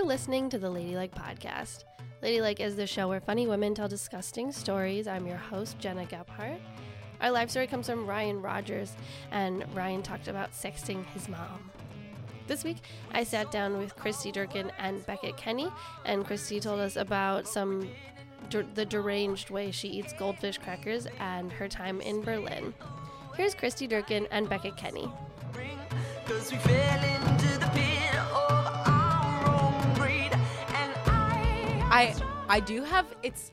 You're listening to the Ladylike Podcast. Ladylike is the show where funny women tell disgusting stories. I'm your host, Gena Gephart. Our live story comes from Ryan Rogers, and Ryan talked about sexting his mom. This week, I sat down with Kristi Durkin and Beckett Kenny, and Kristi told us about some the deranged way she eats goldfish crackers and her time in Berlin. Here's Kristi Durkin and Beckett Kenny. I I I do have it's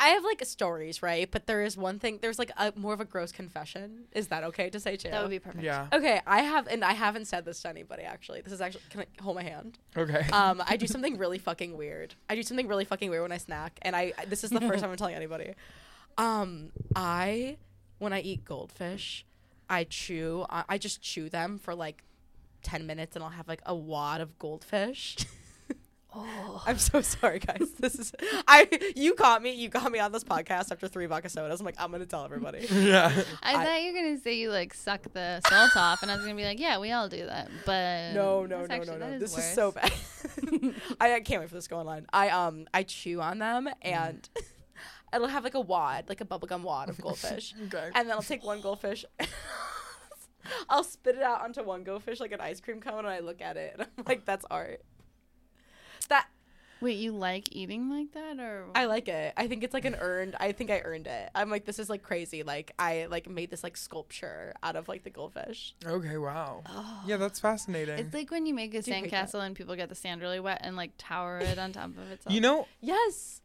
I have like stories, right? But there is one thing. There's like a more of a gross confession. Is that okay to say too? That would be perfect. Yeah. okay. I have, and I haven't said this to anybody. Actually, this is actually. Can I hold my hand? Okay. Um, I do something really fucking weird. I do something really fucking weird when I snack, and I I- this is the first time I'm telling anybody. Um, I when I eat goldfish, I chew. I, I just chew them for like ten minutes, and I'll have like a wad of goldfish. Oh. I'm so sorry, guys. This is I. You caught me. You got me on this podcast after three vodka sodas. I'm like, I'm gonna tell everybody. yeah. I, I- thought you were gonna say you like suck the salt off, and I was gonna be like, yeah, we all do that. But No, no, that's no, actually- no, that no. This worse. is so bad. I, I can't wait for this to go online. I um I chew on them and it'll have like a wad, like a bubblegum wad of goldfish. Okay. and then I'll take one goldfish. I'll spit it out onto one goldfish like an ice cream cone, and I look at it, and I'm like, "That's art." That Wait, you like eating like that, or I like it. I think it's like an earned. I think I earned it. I'm like, this is like crazy. Like I like made this like sculpture out of like the goldfish. Okay. Wow. Yeah, that's fascinating. It's like when you make a Do you sandcastle and people get the sand really wet and like tower it on top of itself. you know, Yes.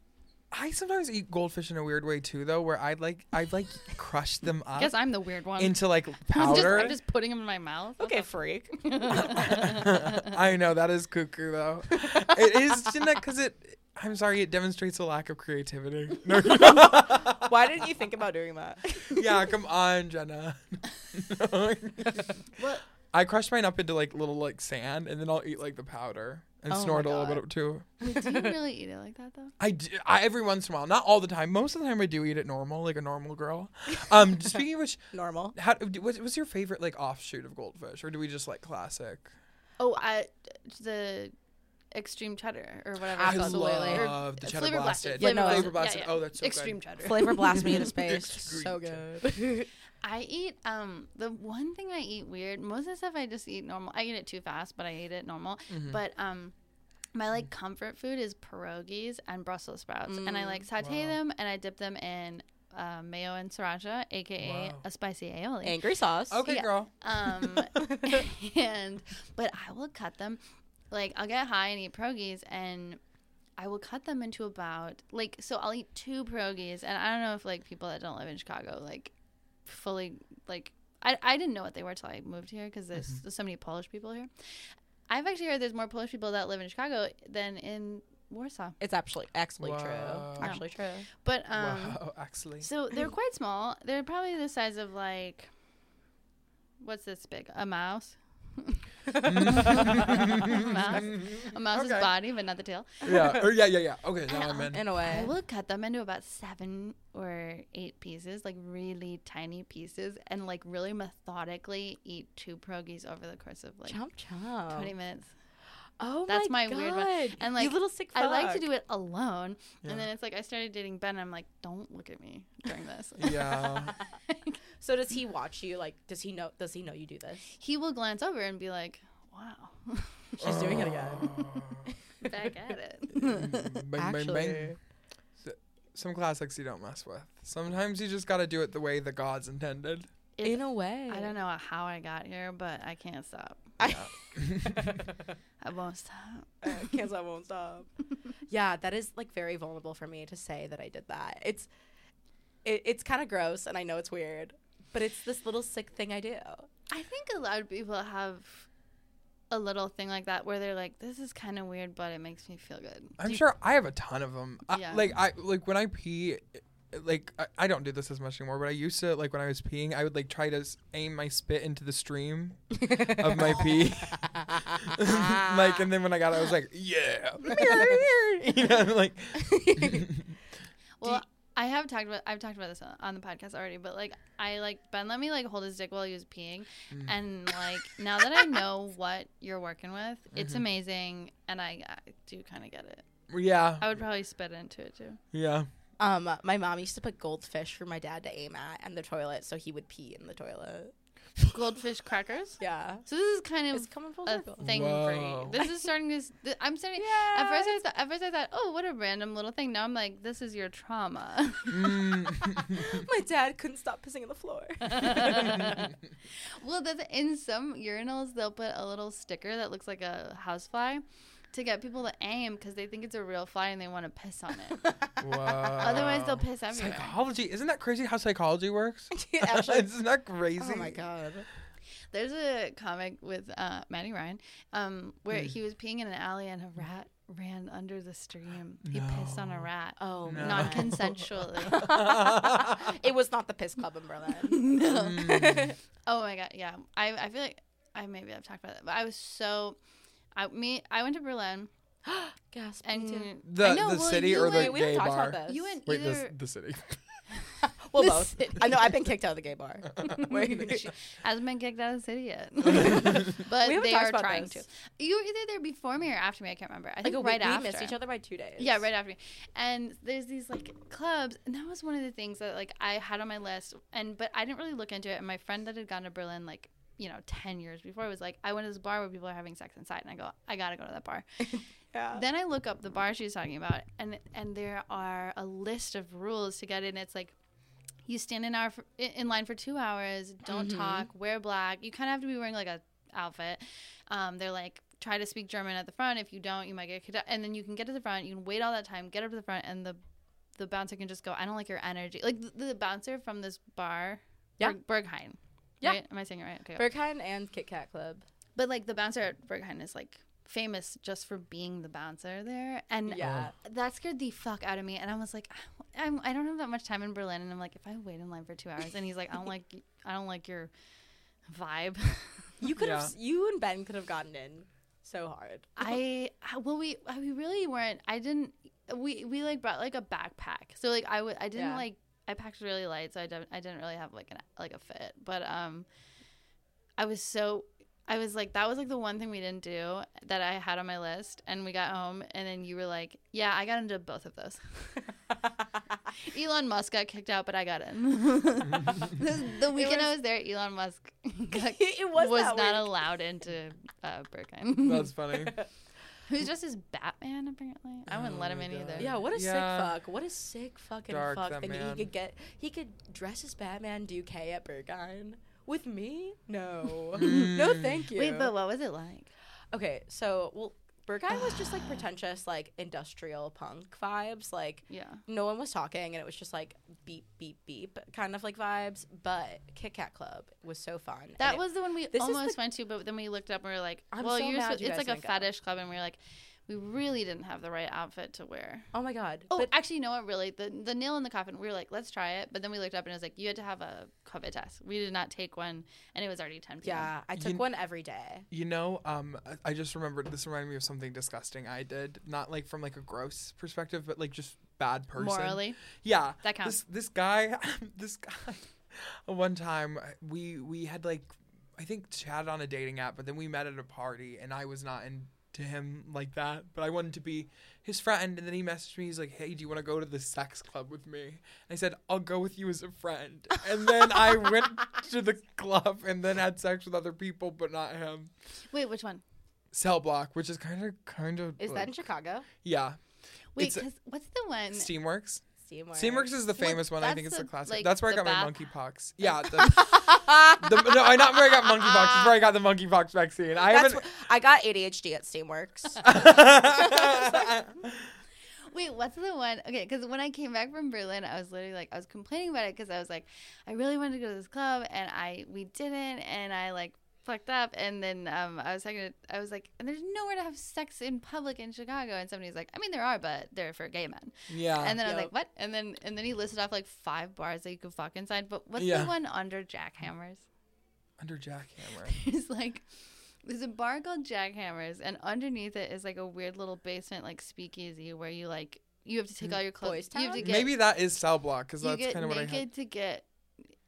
I sometimes eat goldfish in a weird way too, though, where I'd like I'd like crush them I up guess I'm the weird one. into like I'm just, powder. I'm just putting them in my mouth. Okay, freak. I know that is cuckoo though. it is Gena because it. I'm sorry, it demonstrates a lack of creativity. No, Why didn't you think about doing that? yeah, come on, Gena. I crush mine up into like little like sand, and then I'll eat like the powder and Oh my snort a little God. bit too. Wait, do you really eat it like that though? I, do, I every once in a while, not all the time. Most of the time, I do eat it normal, like a normal girl. Um, speaking of which, Normal. how was what's your favorite like offshoot of goldfish, or do we just like classic? Oh, I the extreme cheddar or whatever. I it's called. Absolutely. Or love the cheddar flavor blasted. blasted. Yeah, Flavor no, blasted. Yeah, yeah. Oh, that's so extreme good. cheddar. Flavor blast me into space. Extreme so good. I eat um the one thing I eat weird. Most of the stuff I just eat normal. I eat it too fast, but I eat it normal. Mm-hmm. But um my like comfort food is pierogies and Brussels sprouts, and I like saute wow. them and I dip them in uh, mayo and sriracha, aka Wow. a spicy aioli. Angry sauce. Okay, Yeah. girl. Um, and but I will cut them. Like I'll get high and eat pierogies, and I will cut them into about like so. I'll eat two pierogies, and I don't know if like people that don't live in Chicago like fully like I I didn't know what they were till I moved here because there's, Mm-hmm. there's so many Polish people here. I've actually heard there's more Polish people that live in Chicago than in Warsaw. It's actually actually Wow. true. Actually true. But um, wow, actually. so they're quite small. They're probably the size of like what's this big? A mouse. A mouse. A mouse's Okay. body, but not the tail. yeah, or yeah, yeah, yeah. Okay, now I'm in. In a I way. will cut them into about seven or eight pieces, like really tiny pieces, and like really methodically eat two pierogies over the course of like Chomp chomp. 20 minutes. Oh That's my, my weird one. God. And, you like, little sick I like to do it alone, Yeah. and then it's like I started dating Ben. And I'm like, don't look at me during this. Yeah. So does he watch you? Like, does he know? Does he know you do this? he will glance over and be like, "Wow, She's doing it again. back at it." bang, bang, Actually, bang. Some classics you don't mess with. Sometimes you just gotta do it the way the gods intended. in a way. I don't know how I got here, but I can't stop. I I won't stop. can't stop, won't stop. yeah, that is like very vulnerable for me to say that I did that. It's, it, it's kind of gross, and I know it's weird, but it's this little sick thing I do. I think a lot of people have a little thing like that where they're like, "This is kind of weird, but it makes me feel good." I'm Do you- sure I have a ton of them. I, Yeah. Like I like when I pee, like I, I don't do this as much anymore. But I used to like when I was peeing, I would like try to s- aim my spit into the stream of my pee. like and then when I got it, I was like, yeah, you know, like Well, I have talked about I've talked about this on- on the podcast already, but like I like Ben let me like hold his dick while he was peeing, Mm. and like now that I know what you're working with, Mm-hmm. it's amazing, and I, I do kind of get it. Yeah. I would probably spit into it too. Yeah. Um, my mom used to put goldfish for my dad to aim at and the toilet, so he would pee in the toilet. Goldfish crackers. Yeah, So this is kind of it's coming full a circle. thing for you. Whoa. This is starting to. s- I'm starting. Yeah. At first, I thought. At first, I thought, oh, what a random little thing. Now I'm like, this is your trauma. Mm. my dad couldn't stop pissing on the floor. well, that's, in some urinals, they'll put a little sticker that looks like a housefly to get people to aim because they think it's a real fly and they want to piss on it. Whoa. Otherwise, they'll piss everywhere. Psychology. Isn't that crazy how psychology works? Actually, Isn't that crazy? oh my god. There's a comic with uh, Matty Ryan um, where Hmm. he was peeing in an alley and a rat ran under the stream. He pissed on a rat. Oh, No. Non consensually. it was not the piss club in Berlin. no. Mm. Oh my god, yeah. I I feel like I maybe I've talked about that, but I was so I me I went to Berlin Gasp. and The I know, the well, city you or the went- we gay haven't talked bar? about this. you went Wait, either the the city. well, the both. city. I know I've been kicked out of the gay bar. Wait. hasn't been kicked out of the city yet, but We haven't they talked are about trying this. to. You were either there before me or after me. I can't remember. I like think oh, a right week, after. we missed each other by two days. Yeah, right after me. And there's these like clubs, and that was one of the things that like I had on my list, and but I didn't really look into it. And my friend that had gone to Berlin like you know ten years before it was like, I went to this bar where people are having sex inside, and I go, I gotta go to that bar. Yeah. then I look up the bar she was talking about, and and there are a list of rules to get in. It's like. You stand in for, in in line for two hours. Don't Mhm. talk. Wear black. You kind of have to be wearing like a outfit. Um, they're like try to speak German at the front. If you don't, you might get kicked out. And then you can get to the front. You can wait all that time, get up to the front, and the the bouncer can just go. I don't like your energy. Like the, the bouncer from this bar, Yeah. Berg, Berghain. Yeah. Right? Am I saying it right? Okay. Berghain and Kit Kat Club. But like the bouncer at Berghain is like famous just for being the bouncer there, and Yeah. that scared the fuck out of me. And I was like, I'm, I don't have that much time in Berlin, and I'm like, if I wait in line for two hours, and he's like, I don't like, I don't like your vibe. You could Yeah. have. You and Ben could have gotten in so hard. I well, we we really weren't. I didn't. We we like brought like a backpack, so like I would I didn't Yeah. like I packed really light, so I don't I didn't really have like an like a fit, but um, I was so. I was like, that was like the one thing we didn't do that I had on my list. And we got home, and then you were like, yeah, I got into both of those. Elon Musk got kicked out, but I got in. the, the weekend I was- was there, Elon Musk got, it was, was not week. allowed into uh, Berghain. That's funny. Who's dressed as Batman, apparently. I wouldn't let him in my either. Yeah, what a Yeah. sick fuck. What a sick fucking Dark, fuck that thing man. he could get. He could dress as Batman, do K at Berghain. With me? No. Mm. no, thank you. Wait, but what was it like? Okay, so, well, Berghain was just like pretentious, like industrial punk vibes. Like, Yeah. no one was talking and it was just like beep, beep, beep kind of like vibes. But Kit Kat Club was so fun. and That it- was the one we is the- almost went to, but then we looked up and we were like, I'm well, so you're supposed- you it's like a go. fetish club, and we were like, we really didn't have the right outfit to wear. Oh my God. Oh, But actually, you know what? Really, the the nail in the coffin. We were like, let's try it, but then we looked up and it was like, you had to have a COVID test. We did not take one, and it was already 10 p.m. yeah, I took You- one every day. You know, um, I- I just remembered. This reminded me of something disgusting I did. Not like from like a gross perspective, but like just bad person. morally. Yeah, That counts. This this guy, this guy. One time we we had like, I think chatted on a dating app, but then we met at a party, and I was not into him like that. But I wanted to be his friend, and then he messaged me. He's like, "Hey, do you want to go to the sex club with me?" And I said, "I'll go with you as a friend." And then I went to the club, and then had sex with other people, but not him. Wait, which one? Cell block, which is kind of kind of Is that in Chicago? yeah. Wait, 'cause what's the one? Steamworks. Steamworks. Steamworks is the Well, famous one. I think it's the the, classic. like, that's where I the got my bath- monkeypox. Yeah. The, the, no, I not where I got monkeypox. It's where I got the monkeypox vaccine. I That's haven't. wh- I got ADHD at Steamworks. Wait, what's the one? Okay, because when I came back from Berlin, I was literally like, I was complaining about it because I was like, I really wanted to go to this club and I we didn't, and I like fucked up, and then um I was talking to, I was like, and there's nowhere to have sex in public in Chicago, and somebody's like, I mean there are, but they're for gay men, yeah. and then I was like, what? And then and then he listed off like five bars that you could fuck inside, but what's Yeah. the one under Jackhammers? Under jackhammer. There's like there's a bar called Jackhammers, and underneath it is like a weird little basement, like speakeasy, where you like you have to take all your clothes. Boys You have to get Maybe that is cell block because that's kind of what I naked had. to get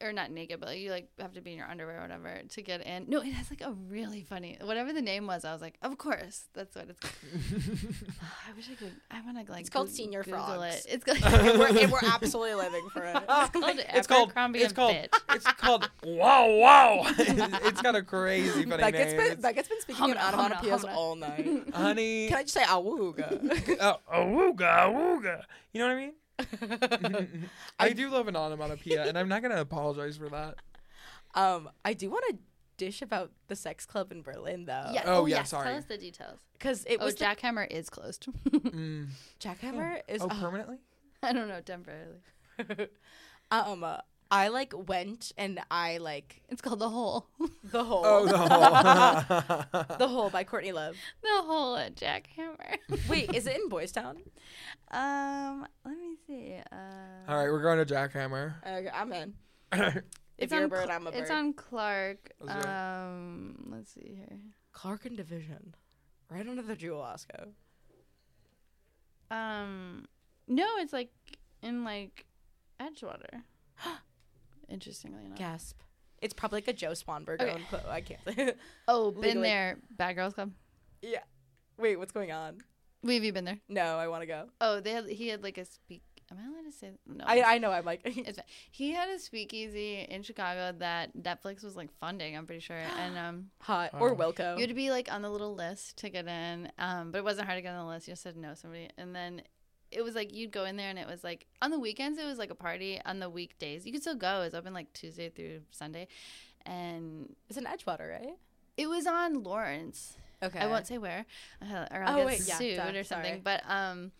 or not naked, but like you like have to be in your underwear or whatever to get in. No, it has like a really funny whatever the name was. I was like, of course, that's what it's. Ah, I wish I could. I want to like. It's called Goo- Senior Google Frogs. It. It's called. and, we're, and we're absolutely living for it. it's called It's called. Abercrombie It's and called. Fitch. It's called. Wow! Wow! it's got a crazy funny Beckett's name. been, Beckett's been speaking in Humna, humna, onomatopoeias all night. Honey. Can I just say awooga? Oh, awooga, awooga. You know what I mean? I do love an onomatopoeia, and I'm not gonna apologize for that. um, I do want to dish about the sex club in Berlin though. Yeah. Oh, yeah, yes, sorry. Tell us the details. because it Oh, was the- Jackhammer is closed. Mm. Jackhammer is Oh, permanently? I don't know temporarily. um. uh, I like went and I like It's called the hole. the hole. Oh, the hole. the hole by Courtney Love. the hole at Jackhammer. Wait, is it in Boys Town? um, let me see. Uh, All right, we're going to Jackhammer. Okay, I'm in. If it's you're a on bird, Cl- I'm a bird. It's on Clark. Let's do it. Um, let's see here. Clark and Division, right under the Jewel Osco. Um, no, it's like in like Edgewater. Interestingly enough. Gasp. It's probably like a Joe Swanberg Okay. owned I can't. Say. Oh, been Legally- there. Bad Girls Club. yeah. Wait, what's going on? Wait, have you been there? No, I want to go. Oh, they had. He had like a speak. Am I allowed to say? No. I I know. I'm like. It's fine. He had a speakeasy in Chicago that Netflix was like funding. I'm pretty sure, and um, Hot or Oh. Wilco. you had to be like on the little list to get in. Um, but it wasn't hard to get on the list. You just said no somebody, and then it was like you'd go in there, and it was like on the weekends it was like a party. On the weekdays you could still go. It was open like Tuesday through Sunday, and It's in Edgewater, right? it was on Lawrence. Okay. I won't say where, uh, or Oh, I'll get wait, yeah, sued duh, or something. sorry. But um,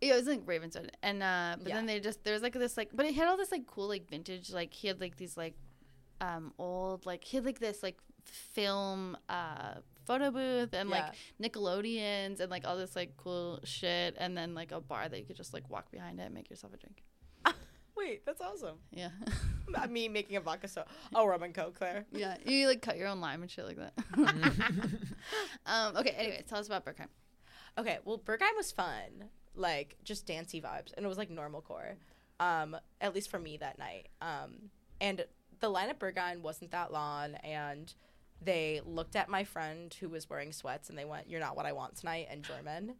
yeah, it was like Ravenswood, and uh, but Yeah. then they just there was like this like, but it had all this like cool like vintage like he had like these like um old like he had like this like film uh photo booth and like Nickelodeons and like all this like cool shit, and then like a bar that you could just like walk behind it and make yourself a drink. Wait, that's awesome. Yeah, Me making a vodka so. Oh, rum and coke, Claire. yeah. You like cut your own lime and shit like that. um. Okay. Anyway, tell us about Berghain. Okay, well, Berghain was fun, like just dancey vibes, and it was like normal core, um, at least for me that night. Um, and the line at Berghain wasn't that long, and they looked at my friend who was wearing sweats, and they went, "You're not what I want tonight," in German.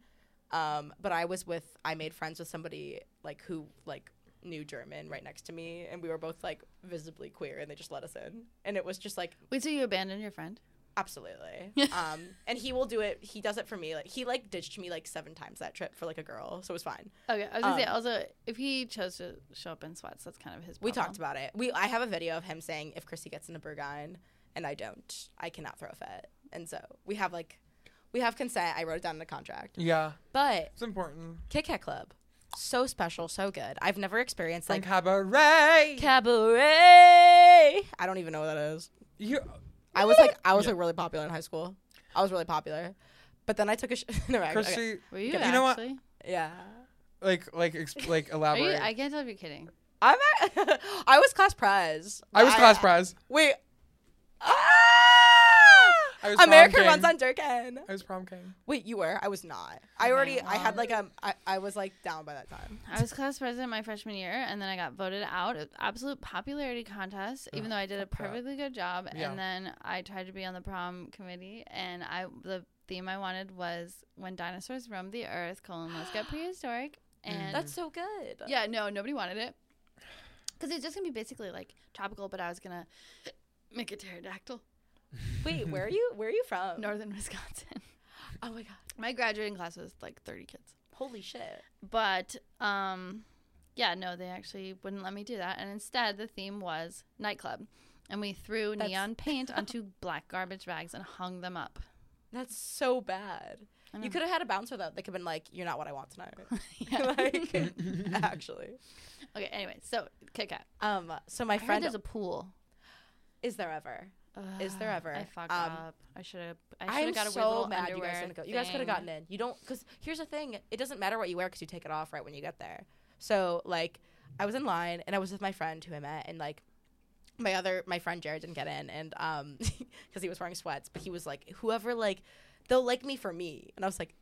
Um, but I was with, I made friends with somebody like who like knew German right next to me, and we were both like visibly queer, and they just let us in, and it was just like Wait, so you abandoned your friend? Absolutely. um, and he will do it. He does it for me. Like he like ditched me like seven times that trip for like a girl, so it was fine. Okay, I was gonna say Um, also if he chose to show up in sweats, that's kind of his. We talked about it. We I have a video of him saying if Chrissy gets into Berghain and I don't, I cannot throw a fit. And so we have like we have consent. I wrote it down in the contract. Yeah, But it's important. Kit Kat Club, so special, so good. I've never experienced From like cabaret. cabaret. I don't even know what that is. you, I was like I was Yeah. like really popular in high school. I was really popular. But then I took a sh- no, I- okay. Were you, You know what? actually? Yeah. like, like, exp- like, elaborate. you? I can't tell if you're kidding. I'm at, I was class prize. I was class prize. Wait. I Ah! America prom runs on Durkin. I was prom king. Wait, you were? I was not. I Okay, already. I had like a. I, I was like down by that time. I was class president my freshman year, and then I got voted out. It- Absolute popularity contest, even though I did a perfectly good job. Yeah. And then I tried to be on the prom committee, and I the theme I wanted was when dinosaurs roamed the earth: colon let's get prehistoric. And That's so good. yeah, no, nobody wanted it because it's just gonna be basically like tropical, but I was gonna make a pterodactyl. Wait, where are you? Where are you from? Northern Wisconsin. Oh my god. My graduating class was like 30 kids. Holy shit. But um yeah, no, they actually wouldn't let me do that. And instead the theme was nightclub. And we threw That's- neon paint onto black garbage bags and hung them up. That's so bad. You could have had a bouncer though. They could have been like, "You're not what I want tonight." Like, actually. okay, anyway, so Kit Kat. Um. So my I friend there's a pool. Is there ever? Is there ever? I fucked Um, up. I should have. I should have got a so mad you guys didn't go. You guys could have gotten in. You don't because here's the thing. It doesn't matter what you wear because you take it off right when you get there. So like, I was in line and I was with my friend who I met and like. My other my friend Jared didn't get in and um because he was wearing sweats but he was like whoever like they'll like me for me and I was like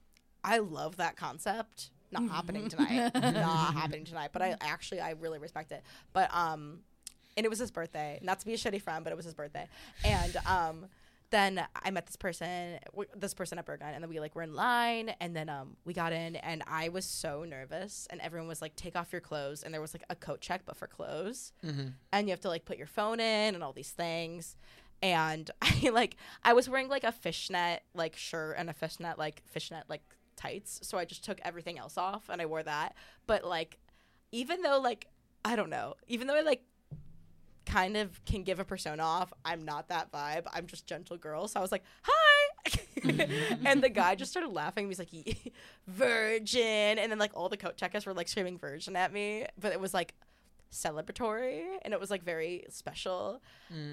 I love that concept not happening tonight. not happening tonight. But I actually I really respect it. But um, and it was his birthday. Not to be a shitty friend, but it was his birthday. And um, then I met this person, w- this person at Berghain, and then we like were in line, and then um we got in, and I was so nervous, and everyone was like, "Take off your clothes," and there was like a coat check, but for clothes, and you have to like put your phone in and all these things. And I like I was wearing like a fishnet like shirt and a fishnet like fishnet like tights, so I just took everything else off and I wore that. But like, even though like I don't know, even though I like kind of can give a persona off. I'm not that vibe. I'm just gentle girl. So I was like, hi. and the guy just started laughing. He's like, virgin. And then like all the coat checkers were like screaming virgin at me. But it was like celebratory and it was like very special.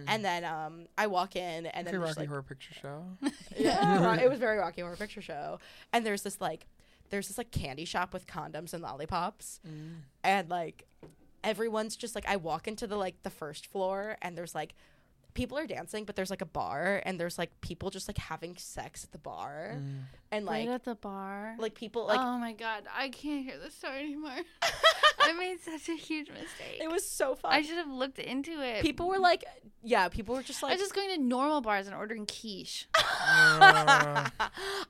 And then um I walk in and then Rocky like, Horror Picture Show. yeah, it was very Rocky Horror Picture Show. And there's this like, there's this like candy shop with condoms and lollipops, and like, everyone's just like, I walk into the like the first floor, and there's like, people are dancing, but there's like a bar, and there's like people just like having sex at the bar, mm. and like, right at the bar. like people like. oh my god, I can't hear the story anymore. I made such a huge mistake. it was so fun. I should have looked into it. people were like, yeah, people were just like, I like, was just going to normal bars and ordering quiche. I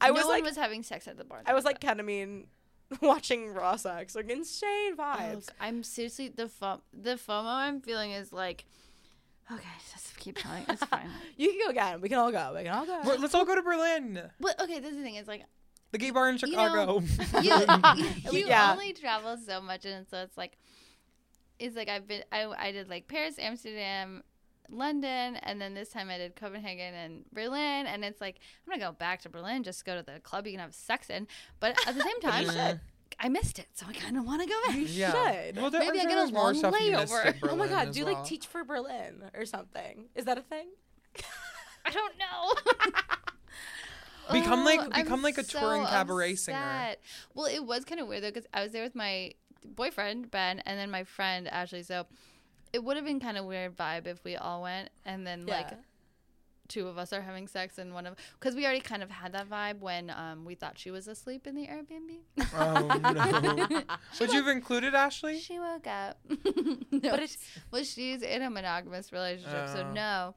no was one like, was having sex at the bar. I was like ketamine, watching raw sex, like insane Oh, vibes. I'm seriously the fo- the FOMO I'm feeling is like, okay, just keep telling. It's fine. You can go again. We can all go. We can all go. We're- let's all go to Berlin. but okay, this is the thing. It's like The gay bar in You know- Chicago. you, you Yeah. only travel so much, and so it's like, it's like I've been. I I did like Paris, Amsterdam. London and then this time I did Copenhagen and Berlin and it's like I'm gonna go back to Berlin just to go to the club you can have sex in but at the same time. I missed it so I kind of want to go back yeah. should. Well, there, Maybe I I'm get a long stuff you layover. Oh my god, do you well. like teach for Berlin or something? Is that a thing? I don't know Become like- Oh, I'm become like a touring cabaret singer. Well, it was kind of weird though because I was there with my boyfriend Ben and then my friend Ashley. So it would have been kind of weird vibe if we all went and then like two of us are having sex and one of because we already kind of had that vibe when um we thought she was asleep in the Airbnb. Oh no. Would you have included Ashley? she woke up, no, But it's well she's in a monogamous relationship, so Oh. no.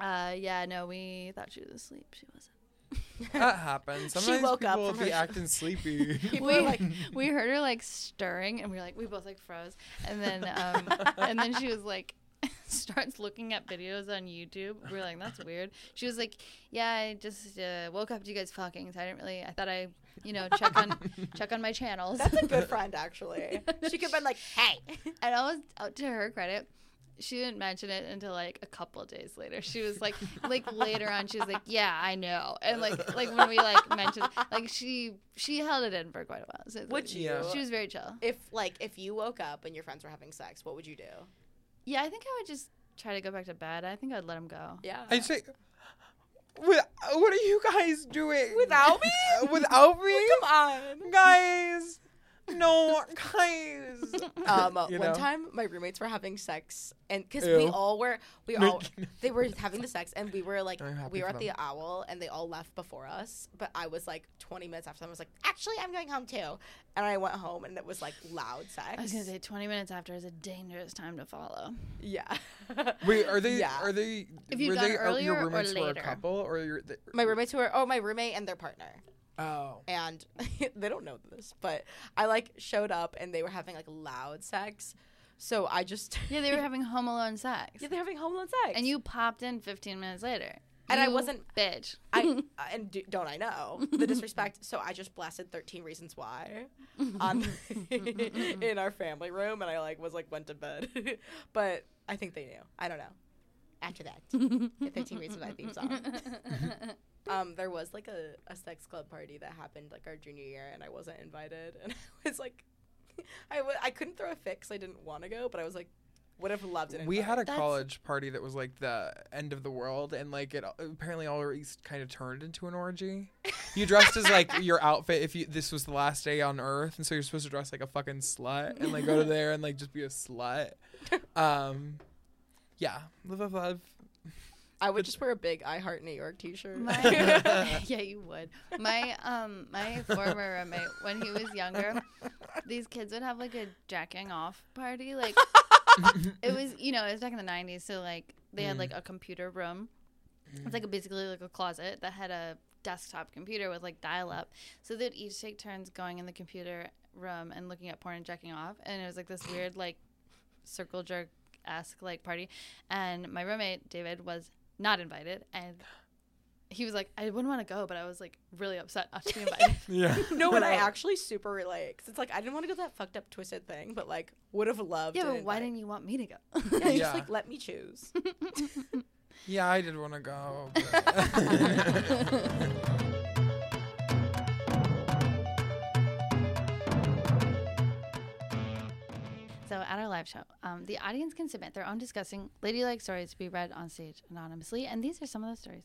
Uh yeah, no, we thought she was asleep. She wasn't. That happens. She Sometimes woke up people from be her sh- acting sleepy. people we, are like, we heard her like stirring and we were like we both like froze and then um and then she was like starts looking at videos on youtube we are like that's weird she was like yeah i just uh, woke up to you guys fucking so i didn't really i thought i you know check on check on my channels that's a good friend actually. She could have been like, hey. and i was out to her credit she didn't mention it until like a couple of days later. She was like, like later on, she was like, "Yeah, I know," and like, like when we like mentioned, like she she held it in for quite a while. So Would like, you? She was very chill. If like if you woke up and your friends were having sex, what would you do? Yeah, I think I would just try to go back to bed. I think I'd let him go. Yeah. I say, "Wi- what are you guys doing Without me? Without me, Come on. guys. No, guys. Um, You one know? time my roommates were having sex, and because we all were, we all they were having the sex, and we were like, we were for at the owl, and they all left before us. But I was like 20 minutes after them, I was like, actually, I'm going home too, and I went home, and it was like loud sex. I was gonna say twenty minutes after is a dangerous time to follow. yeah. Wait, are they? Yeah. Are they? If you'd were gone they earlier your or roommates were a later? couple, or your? The, my roommates who were oh my roommate and their partner. Oh. and they don't know this, but I like showed up and they were having like loud sex. So I just Yeah, they were having home alone sex, yeah they're having home alone sex, and you popped in fifteen minutes later. And I wasn't- bitch. I uh, and do, don't I know the disrespect? So I just blasted Thirteen Reasons Why on in our family room, and I like was like went to bed, but I think they knew. I don't know. After that, the Thirteen Reasons Why theme song. Um, there was like a, a sex club party that happened like our junior year, and I wasn't invited, and I was like, I w- I couldn't throw a fit 'cause I didn't want to go, but I was like, would have loved it. We had a That's- college party that was like the end of the world, and like it apparently always kind of turned into an orgy. You dressed as like your outfit if you this was the last day on Earth, and so you're supposed to dress like a fucking slut and like go to there and like just be a slut. Um, yeah, live, live, love. I would just wear a big I Heart New York T-shirt. My, yeah, you would. My um my former roommate when he was younger, these kids would have like a jacking off party. Like it was, you know, it was back in the '90s, so like they had like a computer room. It's like a, basically like a closet that had a desktop computer with like dial up. So they'd each take turns going in the computer room and looking at porn and jacking off, and it was like this weird like circle jerk esque like party. And my roommate David was not invited, and he was like, I wouldn't want to go, but I was like really upset not to be invited. Yeah. no, but I actually super relate. 'Cause it's like I didn't want to go to that fucked up twisted thing, but like would have loved. yeah, but why didn't you want me to go? Yeah, Yeah. just like let me choose. Yeah, I did want to go. but- live show, um, the audience can submit their own disgusting ladylike stories to be read on stage anonymously, and these are some of those stories.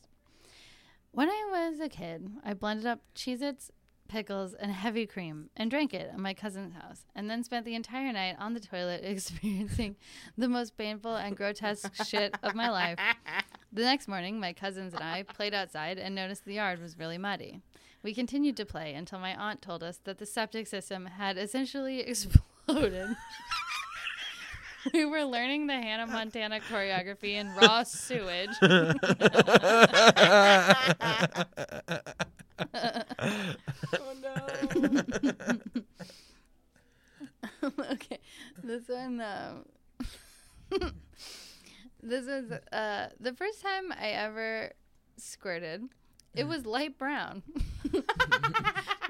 When I was a kid, I blended up Cheez-Its, pickles, and heavy cream and drank it at my cousin's house, and then spent the entire night on the toilet experiencing the most painful and grotesque shit of my life. The next morning, my cousins and I played outside and noticed the yard was really muddy. We continued to play until my aunt told us that the septic system had essentially exploded. we were learning the Hannah Montana choreography in raw sewage. oh no. okay, this one. Um, this is uh, the first time I ever squirted. It was light brown.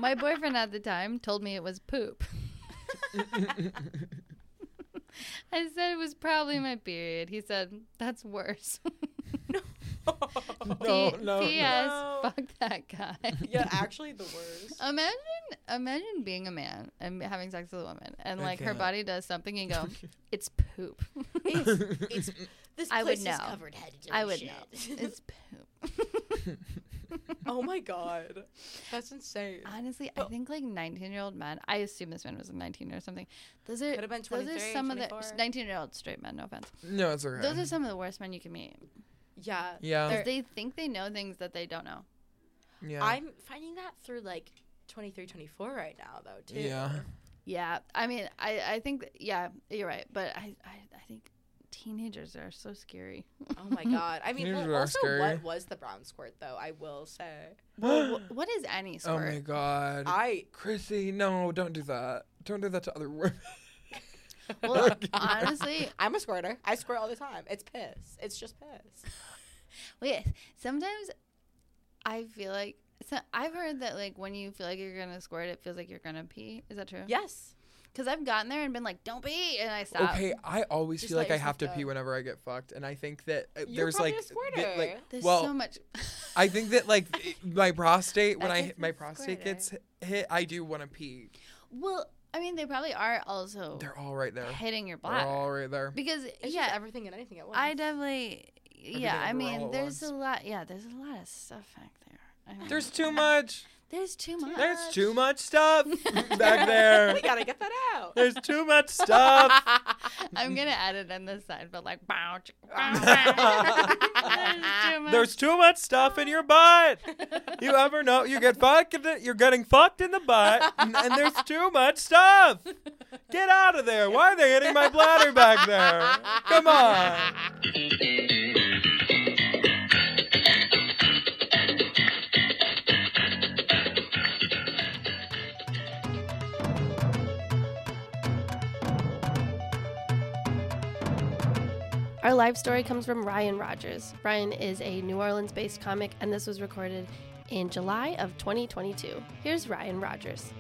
My boyfriend at the time told me it was poop. I said it was probably my period. He said, "That's worse." no, P- no, P.S. no. Fuck that guy. yeah, actually the worst. Imagine, imagine being a man and having sex with a woman, and I like her can't. body does something, and go, "It's poop." It's this I would place is know. covered head to I would shit. know. It's poop. Oh my god, that's insane. Honestly, I think like 19 year old men, I assume this man was 19 or something. Those are, Could've been those are 23, some of the 24. 19 year old straight men, no offense. no, it's okay. Those are some of the worst men you can meet. Yeah, yeah, Because they think they know things that they don't know. yeah. I'm finding that through like 23, 24 right now though too. Yeah. Yeah. I mean, I, I think, yeah, you're right. But I, I, I think teenagers are so scary. Oh my god. I mean, Teenagers well, are also, scary. what was the brown squirt though? I will say. Well, wh- what is any oh squirt? oh squirt? my god. I Chrissy, no, don't do that. Don't do that to other women. Well, honestly, I'm a squirter. I squirt all the time. It's piss. It's just piss. Wait, sometimes I feel like so I've heard that like when you feel like you're gonna squirt, it feels like you're gonna pee. Is that true? Yes. Because I've gotten there and been like, "Don't pee," and I stop. Okay, I always Just feel like I have to yourself pee whenever I get fucked, and I think that uh, You're there's like, a th- like There's well, so much. I think that like my prostate when I, I a hit my good prostate squirter. gets hit, I do want to pee. well, I mean, they probably are also They're all right there. hitting your bladder. They're all right there. because It's yeah, just everything and anything at once. I definitely. Yeah, I mean, there's once. a lot. Yeah, there's a lot of stuff back there. I mean, There's too much. There's too much. There's too much stuff back there. we gotta get that out. There's too much stuff. I'm gonna add it in the side, but like, bow, chick, bow, bow. There's too much. There's too much stuff in your butt. You ever know you get fucked? In the, you're getting fucked in the butt, and, and there's too much stuff. Get out of there! Why are they hitting my bladder back there? Come on. Our live story comes from Ryan Rogers. Ryan is a New Orleans based comic, and this was recorded in July of 2022. Here's Ryan Rogers.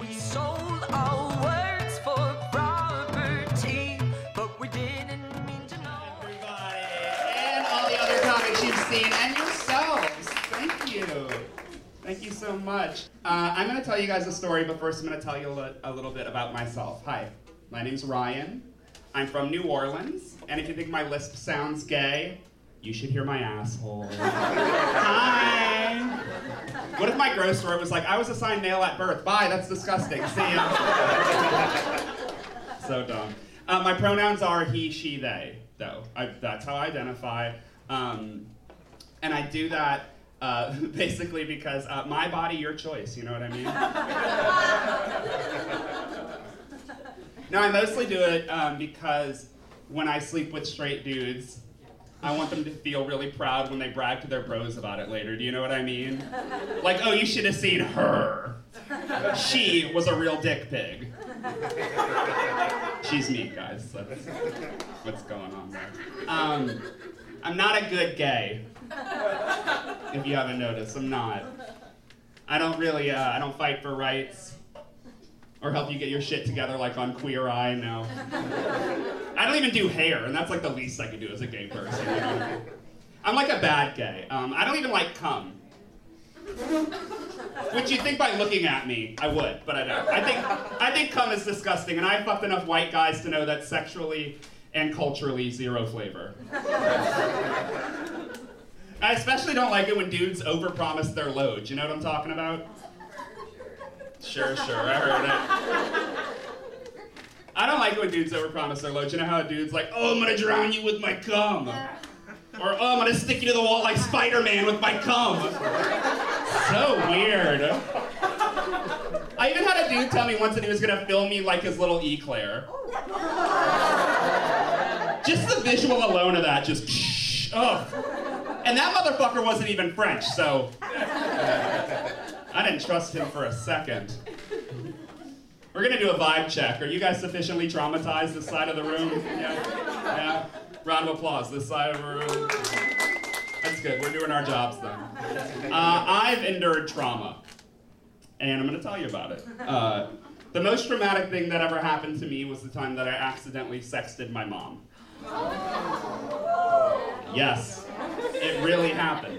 We sold our words for property, but we didn't mean to know. everybody, and all the other comics you've seen, and yourselves. Thank you. Thank you so much. Uh, I'm going to tell you guys a story, but first I'm going to tell you a, li- a little bit about myself. Hi, my name's Ryan. I'm from New Orleans, and if you think my lisp sounds gay, you should hear my asshole. Hi. What if my gross story was like, I was assigned male at birth? Bye, that's disgusting. See ya. so dumb. Uh, my pronouns are he, she, they, though. I, that's how I identify. Um, and I do that uh, basically because uh, my body, your choice. You know what I mean? No, I mostly do it um, because when I sleep with straight dudes, I want them to feel really proud when they brag to their bros about it later. Do you know what I mean? Like, oh, you should have seen her. She was a real dick pig. She's me, guys. That's what's going on there. Um, I'm not a good gay. If you haven't noticed, I'm not. I don't really, uh, I don't fight for rights or help you get your shit together like on Queer Eye. No. I don't even do hair, and that's like the least I can do as a gay person. You know? I'm like a bad gay. Um, I don't even like cum. Which you think by looking at me, I would, but I don't. I think I think cum is disgusting, and I've fucked enough white guys to know that sexually and culturally zero flavor. I especially don't like it when dudes overpromise their load. You know what I'm talking about? Sure, sure, I heard it. I don't like when dudes overpromise their load. You know how a dude's like, "Oh, I'm gonna drown you with my cum," or "Oh, I'm gonna stick you to the wall like Spider-Man with my cum." So weird. I even had a dude tell me once that he was gonna film me like his little eclair. Just the visual alone of that, just ugh. And that motherfucker wasn't even French, so I didn't trust him for a second. We're gonna do a vibe check. Are you guys sufficiently traumatized this side of the room? Yeah? Yeah? Round of applause, this side of the room. That's good. We're doing our jobs then. Uh, I've endured trauma, and I'm gonna tell you about it. Uh, the most traumatic thing that ever happened to me was the time that I accidentally sexted my mom. Yes, it really happened.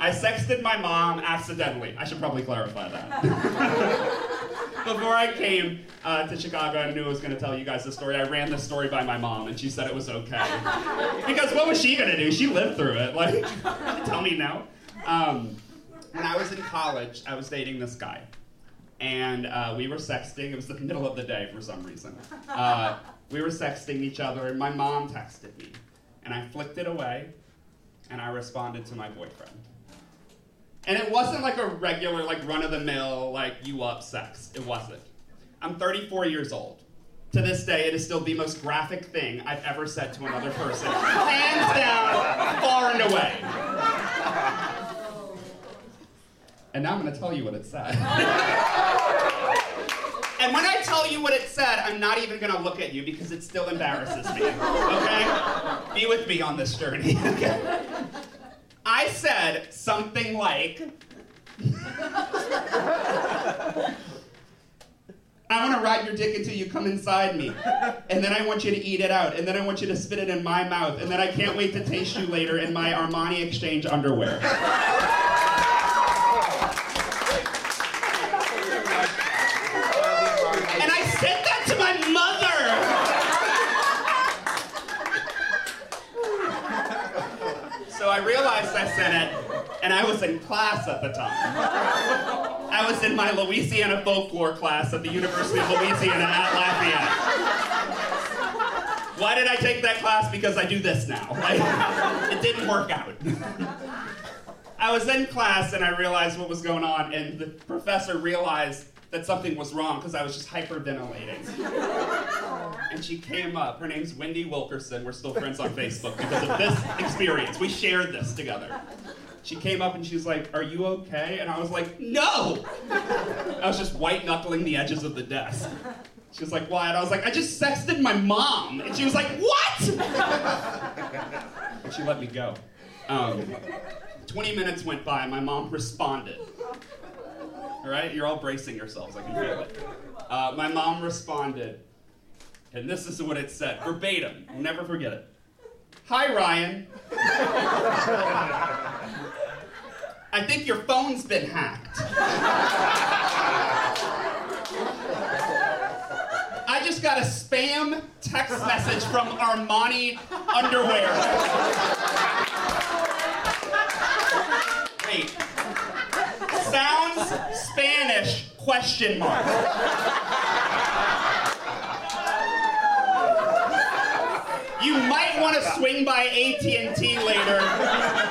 I sexted my mom accidentally. I should probably clarify that. Before I came uh, to Chicago, I knew I was going to tell you guys the story. I ran this story by my mom, and she said it was okay. Because what was she going to do? She lived through it. Like, tell me now. Um, when I was in college, I was dating this guy. And uh, we were sexting. It was the middle of the day for some reason. Uh, we were sexting each other, and my mom texted me. And I flicked it away, and I responded to my boyfriend. And it wasn't like a regular, like run of the mill, like you up sex. It wasn't. I'm 34 years old. To this day, it is still the most graphic thing I've ever said to another person. Hands down, far and away. And now I'm to tell you what it said. and when I tell you what it said, I'm not even to look at you because it still embarrasses me. Okay? Be with me on this journey. Okay? Said something like, I want to ride your dick until you come inside me. And then I want you to eat it out. And then I want you to spit it in my mouth. And then I can't wait to taste you later in my Armani Exchange underwear. And I said that to my mother. So I realized I said it, and I was in class at the time. I was in my Louisiana folklore class at the University of Louisiana at Lafayette. Why did I take that class? Because I do this now. Like, it didn't work out. I was in class and I realized what was going on, and the professor realized that something was wrong because I was just hyperventilating. And she came up. Her name's Wendy Wilkerson. We're still friends on Facebook because of this experience. We shared this together. She came up and she was like, Are you okay? And I was like, No! I was just white knuckling the edges of the desk. She was like, Why? And I was like, I just sexted my mom. And she was like, What? And she let me go. Um, 20 minutes went by, my mom responded. All right, you're all bracing yourselves, I can feel it. Uh, my mom responded, and this is what it said verbatim, I'll never forget it. Hi, Ryan. I think your phone's been hacked. I just got a spam text message from Armani Underwear. Wait. Sounds Spanish, question mark. You might want to swing by AT&T later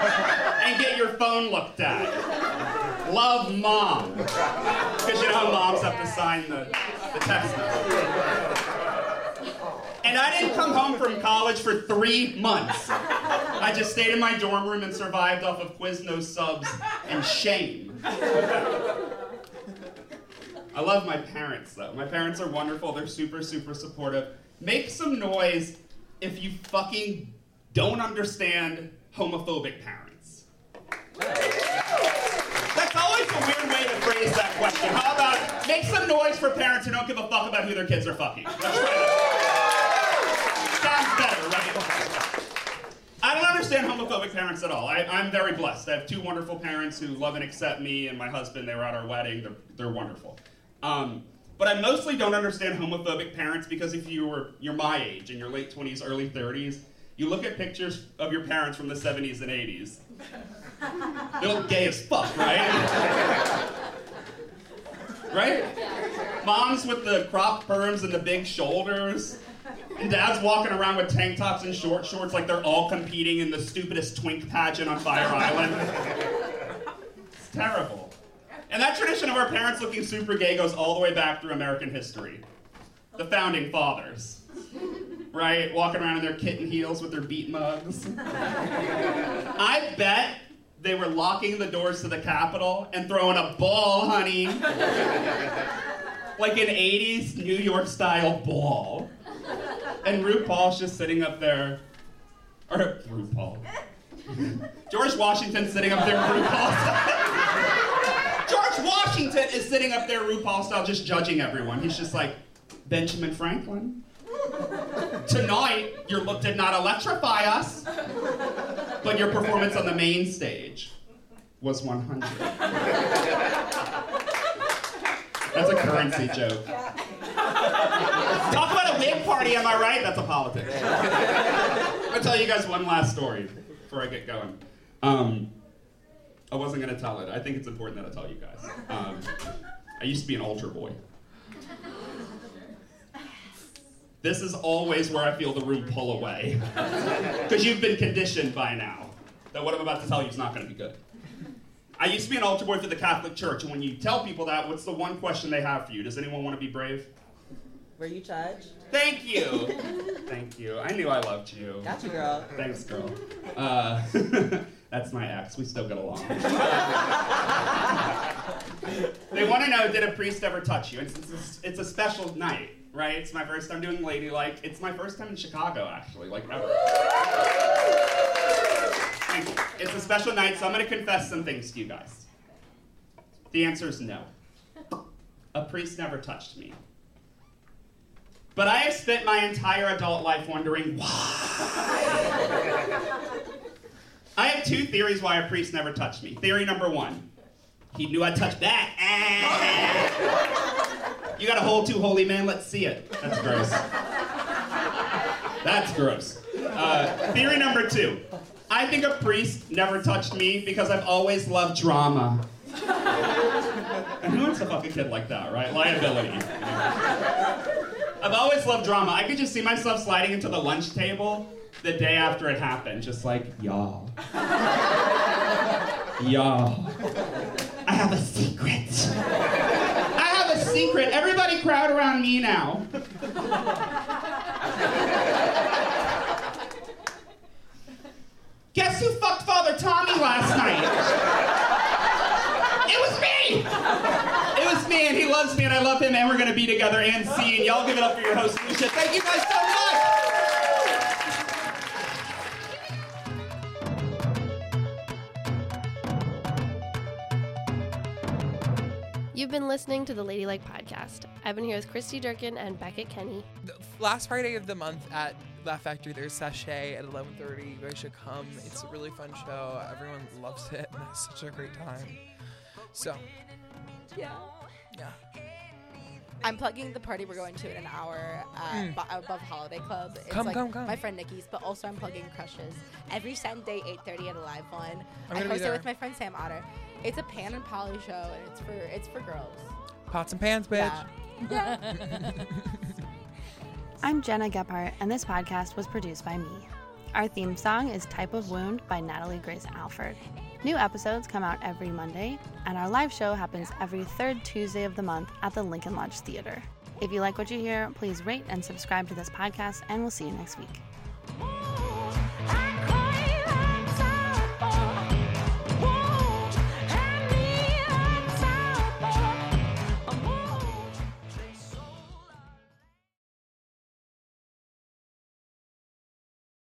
your phone looked at. Love, mom. Because you know how moms have to sign the, the text message. And I didn't come home from college for three months. I just stayed in my dorm room and survived off of Quiznos subs and shame. I love my parents though. My parents are wonderful. They're super, super supportive. Make some noise if you fucking don't understand homophobic parents. That's always a weird way to phrase that question. How about make some noise for parents who don't give a fuck about who their kids are fucking? Sounds better, right? I don't understand homophobic parents at all. I, I'm very blessed. I have two wonderful parents who love and accept me and my husband. They were at our wedding. They're, they're wonderful. Um, but I mostly don't understand homophobic parents because if you were you're my age in your late 20s, early 30s, you look at pictures of your parents from the 70s and 80s. Look gay as fuck, right? right? Moms with the crop perms and the big shoulders. And dad's walking around with tank tops and short shorts like they're all competing in the stupidest twink pageant on Fire Island. It's terrible. And that tradition of our parents looking super gay goes all the way back through American history. The founding fathers. Right? Walking around in their kitten heels with their beat mugs. I bet they were locking the doors to the Capitol and throwing a ball, honey. like an 80s New York style ball. And RuPaul's just sitting up there. Or RuPaul. George Washington's sitting up there RuPaul style. George Washington is sitting up there RuPaul style just judging everyone. He's just like, Benjamin Franklin. Tonight, your look did not electrify us, but your performance on the main stage was 100. That's a currency joke. Talk about a wig party, am I right? That's a politics. I'm gonna tell you guys one last story before I get going. Um, I wasn't gonna tell it. I think it's important that I tell you guys. Um, I used to be an altar boy. This is always where I feel the room pull away. Because you've been conditioned by now that what I'm about to tell you is not going to be good. I used to be an altar boy for the Catholic Church, and when you tell people that, what's the one question they have for you? Does anyone want to be brave? Were you judged? Thank you. Thank you. I knew I loved you. Got you, girl. Thanks, girl. Uh, that's my ex. We still get along. they want to know did a priest ever touch you? It's, it's, it's a special night, right? It's my first time doing Ladylike. It's my first time in Chicago, actually, like ever. It's a special night, so I'm going to confess some things to you guys. The answer is no. A priest never touched me. But I have spent my entire adult life wondering why. I have two theories why a priest never touched me. Theory number one, he knew I'd touch back. You got a hole too, holy man? Let's see it. That's gross. That's gross. Uh, theory number two, I think a priest never touched me because I've always loved drama. And who wants to fuck a kid like that, right? Liability. I've always loved drama. I could just see myself sliding into the lunch table the day after it happened, just like, y'all. y'all. I have a secret. Secret. Everybody crowd around me now. Guess who fucked Father Tommy last night? It was me! It was me, and he loves me, and I love him, and we're gonna be together and see. And y'all give it up for your host, Lucia. Thank you guys so much! You've been listening to the Ladylike Podcast. I've been here with Kristi Durkin and Beckett Kenny. The last Friday of the month at Laugh Factory, there's Sashay at 11:30. You guys should come. It's a really fun show. Everyone loves it, and it's such a great time. So, Yeah. yeah. I'm plugging the party we're going to in an hour uh, bo- above Holiday Club. It's. Come, like come, come. My friend Nikki's, but also I'm plugging Crushes every Sunday, 8:30 at AliveOne. I'm I gonna be host it there. with my friend Sam Otter. It's a pan and poly show, and it's for it's for girls. Pots and pans, bitch. Yeah. I'm Gena Gephart, and this podcast was produced by me. Our theme song is Type of Wound by Natalie Grace Alford. New episodes come out every Monday, and our live show happens every third Tuesday of the month at the Lincoln Lodge Theater. If you like what you hear, please rate and subscribe to this podcast, and we'll see you next week.